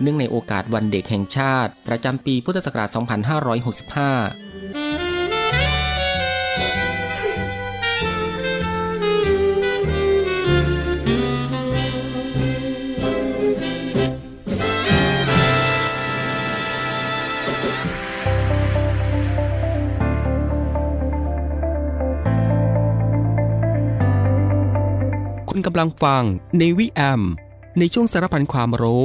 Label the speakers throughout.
Speaker 1: เนื่องในโอกาสวันเด็กแห่งชาติ ประจำปีพุทธศักราช 2565คุณกำลังฟังในวิแอม ในช่วงสารพันความรู้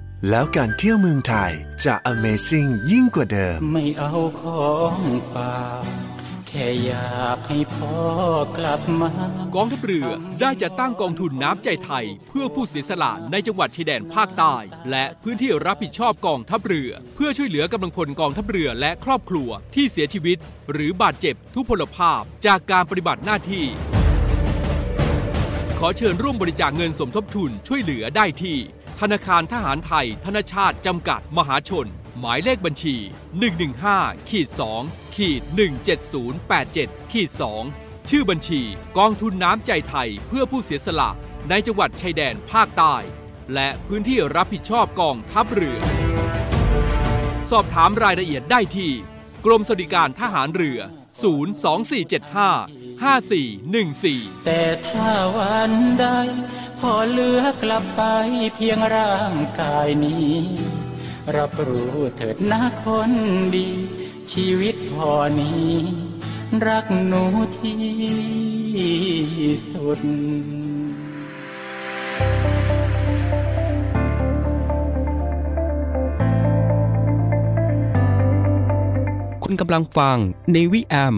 Speaker 2: แล้วการเที่ยวเมืองไทยจะ Amazing ยิ่งกว่าเดิม
Speaker 3: ไม่เอาของฝากแค่อยากให้พ่อกลับมา
Speaker 4: กองทัพเรือได้จัดตั้งกองทุนน้ำใจไทย เพื่อผู้เสียสละในจังหวัดชายแดนภาคใต้ และพื้นที่รับผิดชอบกองทัพเรือ เพื่อช่วยเหลือกำลังพลกองทัพเรือและครอบครัวที่เสียชีวิต หรือบาดเจ็บทุพพลภาพจากการปฏิบัติหน้าที่ ขอเชิญร่วมบริจาคเงินสมทบทุนช่วยเหลือได้ที่ ธนาคารทหารไทย ธนชาติ จำกัด มหาชน หมายเลขบัญชี 115ขีด2ขีด17087ขีด2ชื่อบัญชี กองทุนน้ำใจไทยเพื่อผู้เสียสละ ในจังหวัดชายแดนภาคใต้ และพื้นที่รับผิดชอบกองทัพเรือ สอบถามรายละเอียดได้ที่ กรมสวัสดิการทหารเรือ 02475 5414
Speaker 3: แต่ถ้าวันใดพอเหลือกลับไปเพียงร่างกายนี้ รับรู้เถิดนะคนดี ชีวิตพอนี้ รักหนูที่สุด
Speaker 1: คุณกำลังฟังในวิแอม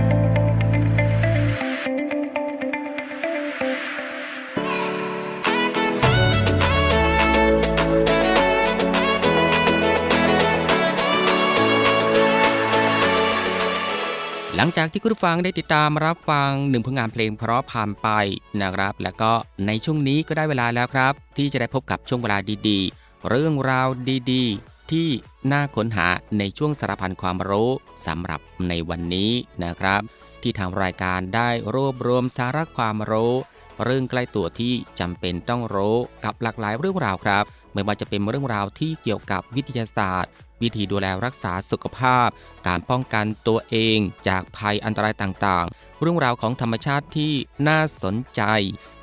Speaker 1: ลังจากที่คุณผู้ฟังได้ติดตามรับฟังหนึ่งผลงานเพลงเพราะผ่านไปนะครับ แล้วก็ในช่วงนี้ก็ได้เวลาแล้วครับ ที่จะได้พบกับช่วงเวลาดีๆ เรื่องราวดีๆ ที่น่าค้นหาในช่วงสารพันความรู้สำหรับในวันนี้นะครับ ที่ทางรายการได้รวบรวมสาระความรู้ เรื่องใกล้ตัวที่จำเป็นต้องรู้กับหลากหลายเรื่องราวครับไม่ว่าจะเป็นเรื่องราวที่เกี่ยวกับวิทยาศาสตร์ วิธีดูแลรักษาสุขภาพ การป้องกันตัวเองจากภัยอันตรายต่างๆ เรื่องราวของธรรมชาติที่น่าสนใจ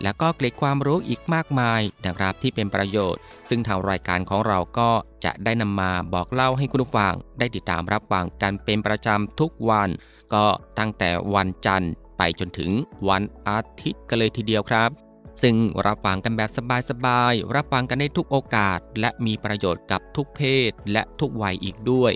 Speaker 1: และก็เกร็ดความรู้อีกมากมายนะครับที่เป็นประโยชน์ ซึ่งทางรายการของเราก็จะได้นำมาบอกเล่าให้คุณผู้ฟัง ได้ติดตามรับฟังกันเป็นประจำทุกวัน ก็ตั้งแต่วันจันทร์ไปจนถึงวันอาทิตย์กันเลยทีเดียวครับ ซึ่งรับฟังกันแบบสบายๆ รับฟังกันได้ทุกโอกาส และมีประโยชน์กับทุกเพศและทุกวัยอีกด้วย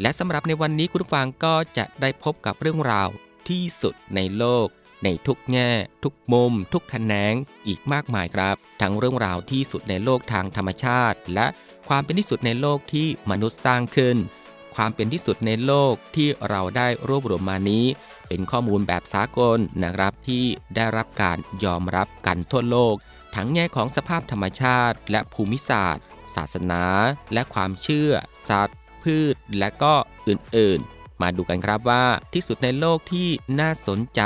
Speaker 1: และสำหรับในวันนี้คุณผู้ฟังก็จะได้พบกับเรื่องราวที่สุดในโลก ในทุกแง่ ทุกมุม ทุกแขนงอีกมากมายครับ ทั้งเรื่องราวที่สุดในโลกทางธรรมชาติ และความเป็นที่สุดในโลกที่มนุษย์สร้างขึ้น ความเป็นที่สุดในโลกที่เราได้รวบรวมมานี้ เป็นข้อมูลแบบสากลนะครับที่ได้รับการยอมรับกันทั่วโลก ทั้งแง่ของสภาพธรรมชาติ และภูมิศาสตร์ ศาสนา และความเชื่อ สัตว์ พืช และก็อื่นๆ มาดูกันครับว่าที่สุดในโลกที่น่าสนใจ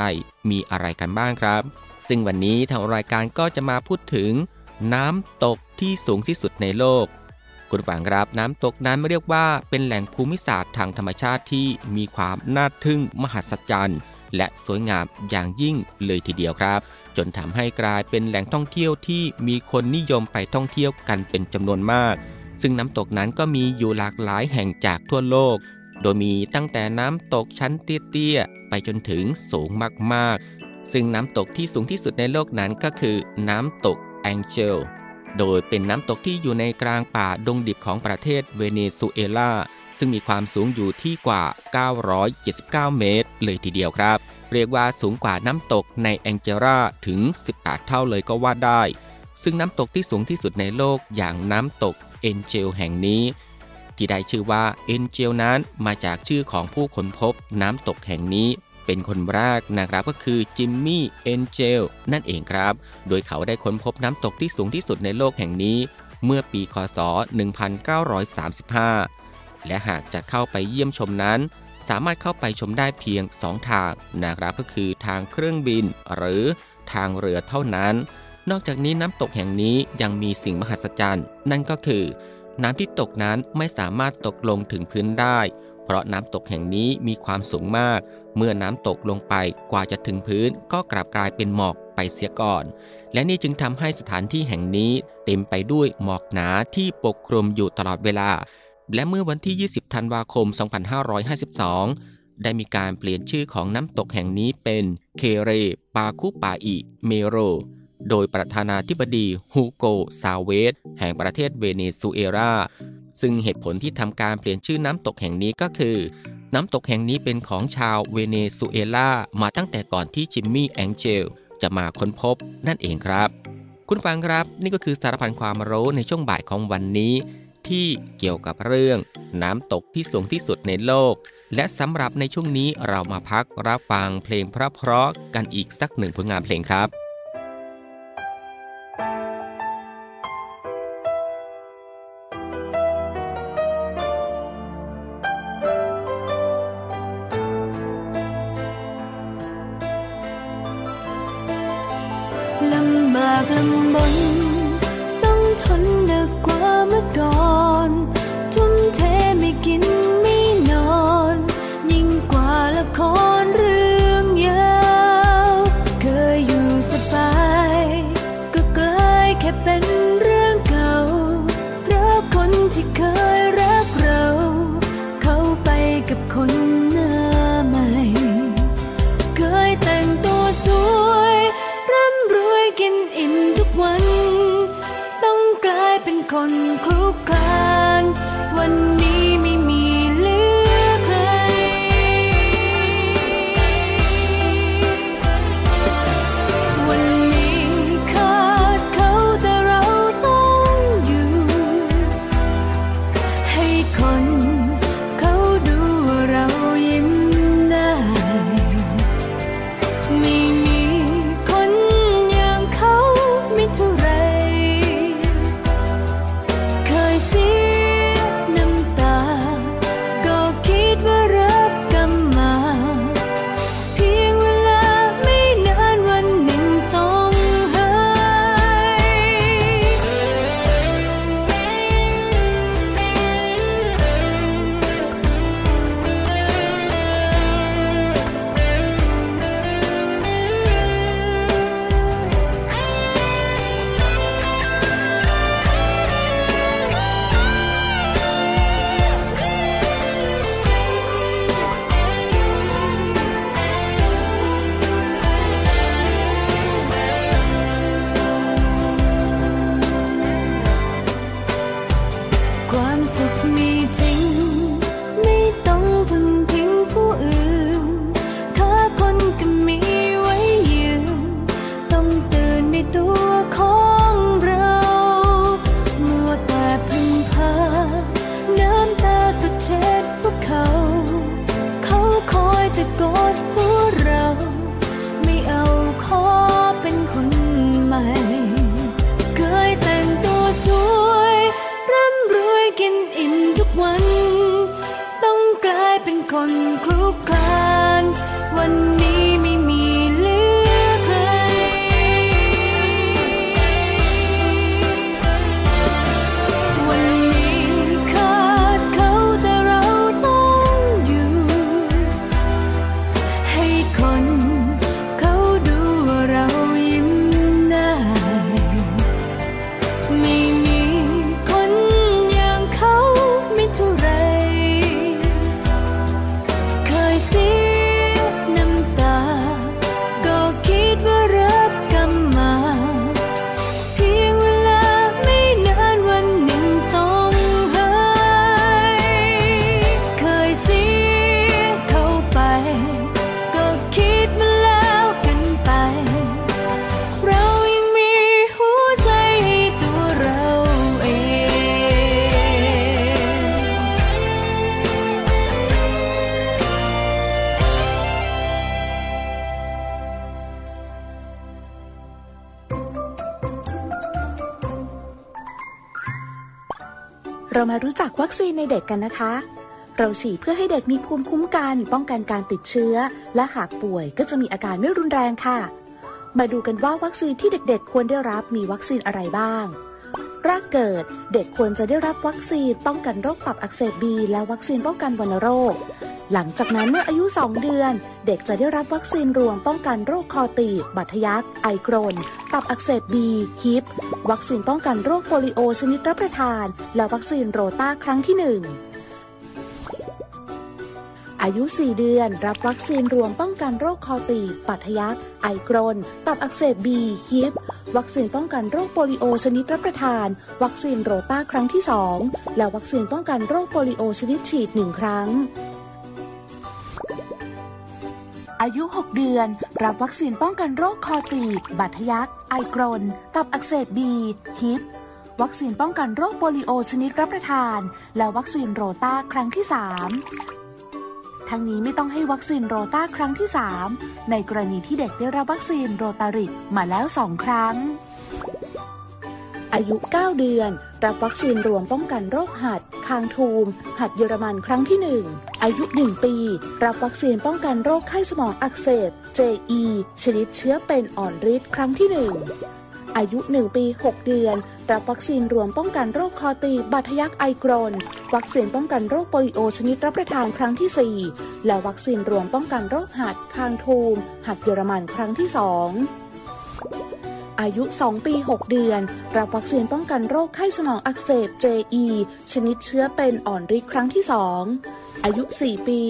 Speaker 1: มีอะไรกันบ้างครับ ซึ่งวันนี้ทางรายการก็จะมาพูดถึง น้ำตกที่สูงที่สุดในโลก คุณฟังครับน้ำตกนั้นเรียกว่าเป็นแหล่งภูมิศาสตร์ทางธรรมชาติที่มีความน่าทึ่งมหัศจรรย์และสวยงามอย่างยิ่งเลยทีเดียวครับ จนทำให้กลายเป็นแหล่งท่องเที่ยวที่มีคนนิยมไปท่องเที่ยวกันเป็นจำนวนมาก ซึ่งน้ำตกนั้นก็มีอยู่หลากหลายแห่งจากทั่วโลก โดยมีตั้งแต่น้ำตกชั้นเตี้ยๆไปจนถึงสูงมากๆ ซึ่งน้ำตกที่สูงที่สุดในโลกนั้นก็คือน้ำตกแองเจล โดยเป็นน้ำตกที่อยู่ในกลางป่าดงดิบของประเทศเวเนซุเอลา ซึ่งมีความสูงอยู่ที่กว่า 979 เมตร เลยทีเดียวครับ เรียกว่าสูงกว่าน้ำตกในแองเจราถึง 18 เท่าเลยก็ว่าได้ ซึ่งน้ำตกที่สูงที่สุดในโลกอย่างน้ำตกเอ็นเจลแห่งนี้ ที่ได้ชื่อว่าเอ็นเจลนั้นมาจากชื่อของผู้ค้นพบน้ำตกแห่งนี้ เป็นคนแรกนะครับก็คือจิมมี่เอนเจลนั่นเองครับ โดยเขาได้ค้นพบน้ำตกที่สูงที่สุดในโลกแห่งนี้ เมื่อปีคศ 1935 และหากจะเข้าไปเยี่ยมชมนั้น สามารถเข้าไปชมได้เพียง 2 ทางนะครับก็คือทางเครื่องบินหรือทางเรือเท่านั้น นอกจากนี้น้ำตกแห่งนี้ยังมีสิ่งมหัศจรรย์ นั่นก็คือ น้ำที่ตกนั้นไม่สามารถตกลงถึงพื้นได้ เพราะน้ำตกแห่งนี้มีความสูงมาก เมื่อน้ำตกลงไปกว่าจะถึงพื้นก็กลับกลายเป็นหมอกไปเสียก่อน และนี่จึงทำให้สถานที่แห่งนี้เต็มไปด้วยหมอกหนาที่ปกคลุมอยู่ตลอดเวลา และเมื่อวันที่ 20 ธันวาคม 2552 ได้มีการเปลี่ยนชื่อของน้ำตกแห่งนี้เป็นเคเรปาคุปาอิเมโร โดยประธานาธิบดีฮูโก ชาเวซ แห่งประเทศเวเนซุเอลา ซึ่งเหตุผลที่ทำการเปลี่ยนชื่อน้ำตกแห่งนี้ก็คือ น้ำตกแห่งนี้เป็นของชาวเวเนซุเอลา มาตั้งแต่ก่อนที่จิมมี่แองเจลจะมาค้นพบนั่นเองครับ คุณฟังครับ นี่ก็คือสารพันความรู้ในช่วงบ่ายของวันนี้ ที่เกี่ยวกับเรื่อง น้ำตกที่สูงที่สุดในโลก และสำหรับในช่วงนี้เรามาพักรับฟังเพลงเพราะๆกันอีกสักหนึ่งผลงานเพลงครับำ
Speaker 5: บากลำบนต้ เรามารู้
Speaker 6: จักวัคซีนในเด็กกันนะคะ เราฉีดเพื่อให้เด็กมีภูมิคุ้มกัน ป้องกันการติดเชื้อ และหากป่วยก็จะมีอาการไม่รุนแรงค่ะ มาดูกันว่าวัคซีนที่เด็กๆ ควรได้รับมีวัคซีนอะไรบ้าง แรกเกิด เด็กควรจะได้รับวัคซีนป้องกันโรคตับอักเสบบีและวัคซีนป้องกันวัณโรค หลังจากนั้นเมื่ออายุ 2 เดือน เด็กจะได้รับวัคซีนรวมป้องกันโรคคอตีบ บัตทยัก ไอกรน ตับอักเสบบีHib วัคซีนป้องกันโรคโปลิโอชนิดรับประทาน และวัคซีนโรต้าครั้งที่ 1 อายุ 4 เดือน รับวัคซีนรวมป้องกันโรคคอตีบบาดทะยักไอกรน ตับอักเสบบี Hib วัคซีนป้องกันโรคโปลิโอชนิดรับประทาน วัคซีนโรต้าครั้งที่ 2 และวัคซีนป้องกันโรคโปลิโอชนิดฉีด 1 ครั้ง อายุ 6 เดือน รับวัคซีนป้องกันโรคคอตีบบาดทะยักไอกรน ตับอักเสบบี Hib วัคซีนป้องกันโรคโปลิโอชนิดรับประทาน และวัคซีนโรต้าครั้งที่ 3 ทั้งนี้ไม่ต้องให้วัคซีนโรต้าครั้งที่ 3 ในกรณีที่เด็กได้รับวัคซีน Rotarix มาแล้ว 2 ครั้ง อายุ 9 เดือน รับวัคซีนรวมป้องกันโรคหัด คางทูม หัดเยอรมันครั้งที่ 1 อายุ 1 ปี รับวัคซีนป้องกันโรคไข้สมองอักเสบ JE ชนิดเชื้อเป็นอ่อนฤทธิ์ครั้งที่ 1 อายุ 1 ปี 6 เดือน รับวัคซีนรวมป้องกันโรคคอตีบบาดทะยักไอกรน วัคซีนป้องกันโรคโปลิโอชนิดรับประทานครั้งที่ 4 และวัคซีนรวมป้องกันโรคหัดคางทูม หัดเยอรมันครั้งที่ 2อายุ 2 ปี 6 เดือน รับวัคซีนป้องกันโรคไข้สมองอักเสบ JE ชนิดเชื้อเป็นอ่อนฤทธิ์ครั้งที่ 2 อายุ 4 ปี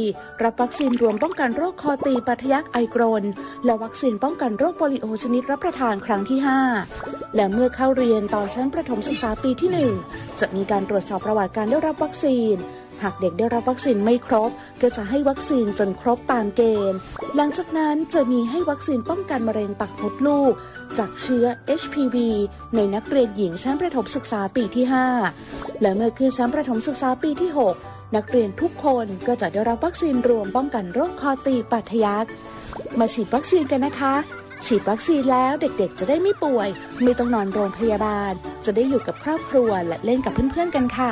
Speaker 6: รับวัคซีนรวมป้องกันโรคคอตีปัทยักไอกรน และวัคซีนป้องกันโรคโปลิโอชนิดรับประทานครั้งที่ 5 และเมื่อเข้าเรียนตอนชั้นประถมศึกษาปีที่ 1 จะมีการตรวจสอบประวัติการได้รับวัคซีน หากเด็กได้รับวัคซีนไม่ครบ ก็จะให้วัคซีนจนครบตามเกณฑ์ หลังจากนั้นจะมีให้วัคซีนป้องกันมะเร็งปากมดลูก จากเชื้อ HPV ในนักเรียนหญิงชั้นประถมศึกษาปีที่ 5 และเมื่อขึ้นชั้นประถมศึกษาปีที่ 6 นักเรียนทุกคนก็จะได้รับวัคซีนรวมป้องกันโรคคอตีบปัทยักมาฉีดวัคซีนกันนะคะ ฉีดวัคซีนแล้วเด็กๆ จะได้ไม่ป่วย ไม่ต้องนอนโรงพยาบาล จะได้อยู่กับครอบครัวและเล่นกับเพื่อนๆกันค่ะ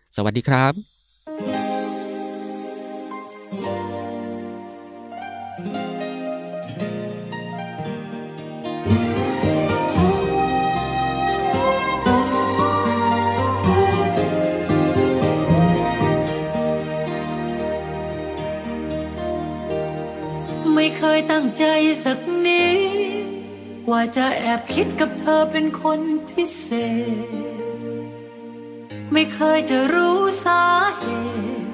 Speaker 1: สวัสดีครับ
Speaker 5: ไม่เคยตั้งใจสักนิดว่าจะแอบคิดกับเธอเป็นคนพิเศษ ไม่เคยจะรู้สาเหตุ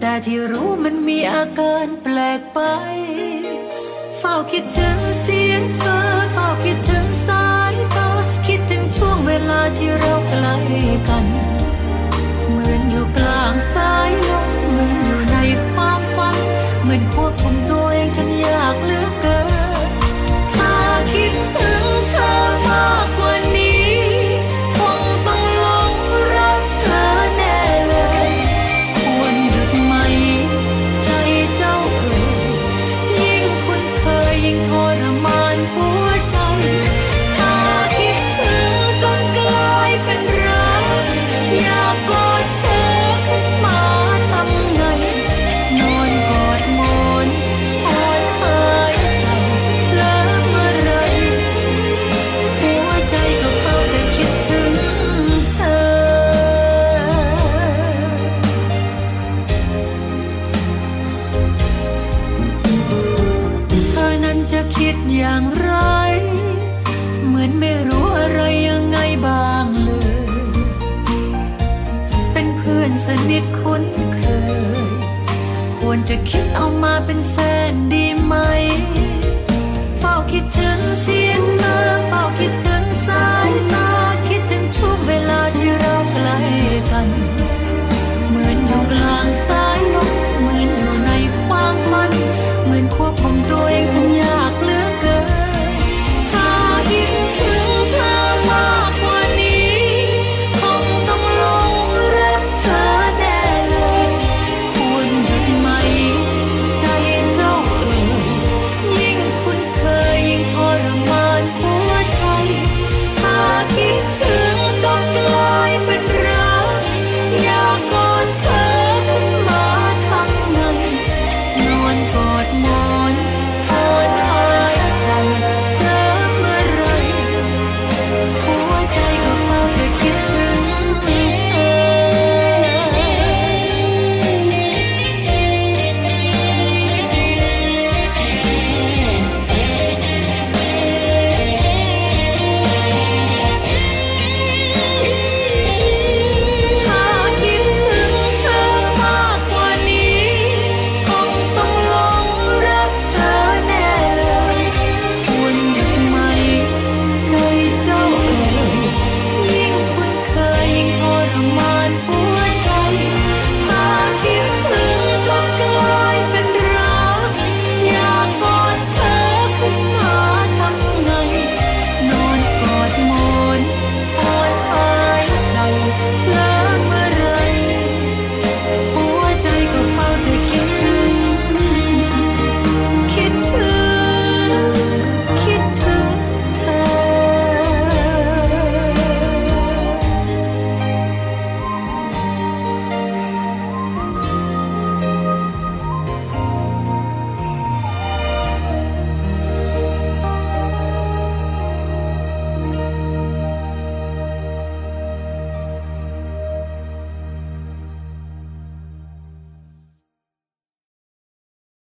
Speaker 5: แต่ที่รู้มันมีอาการแปลกไป เฝ้าคิดถึงเสียงเธอ เฝ้าคิดถึงสายตาคิดถึงช่วงเวลาที่เราใกล้กัน เหมือนอยู่กลางสายลม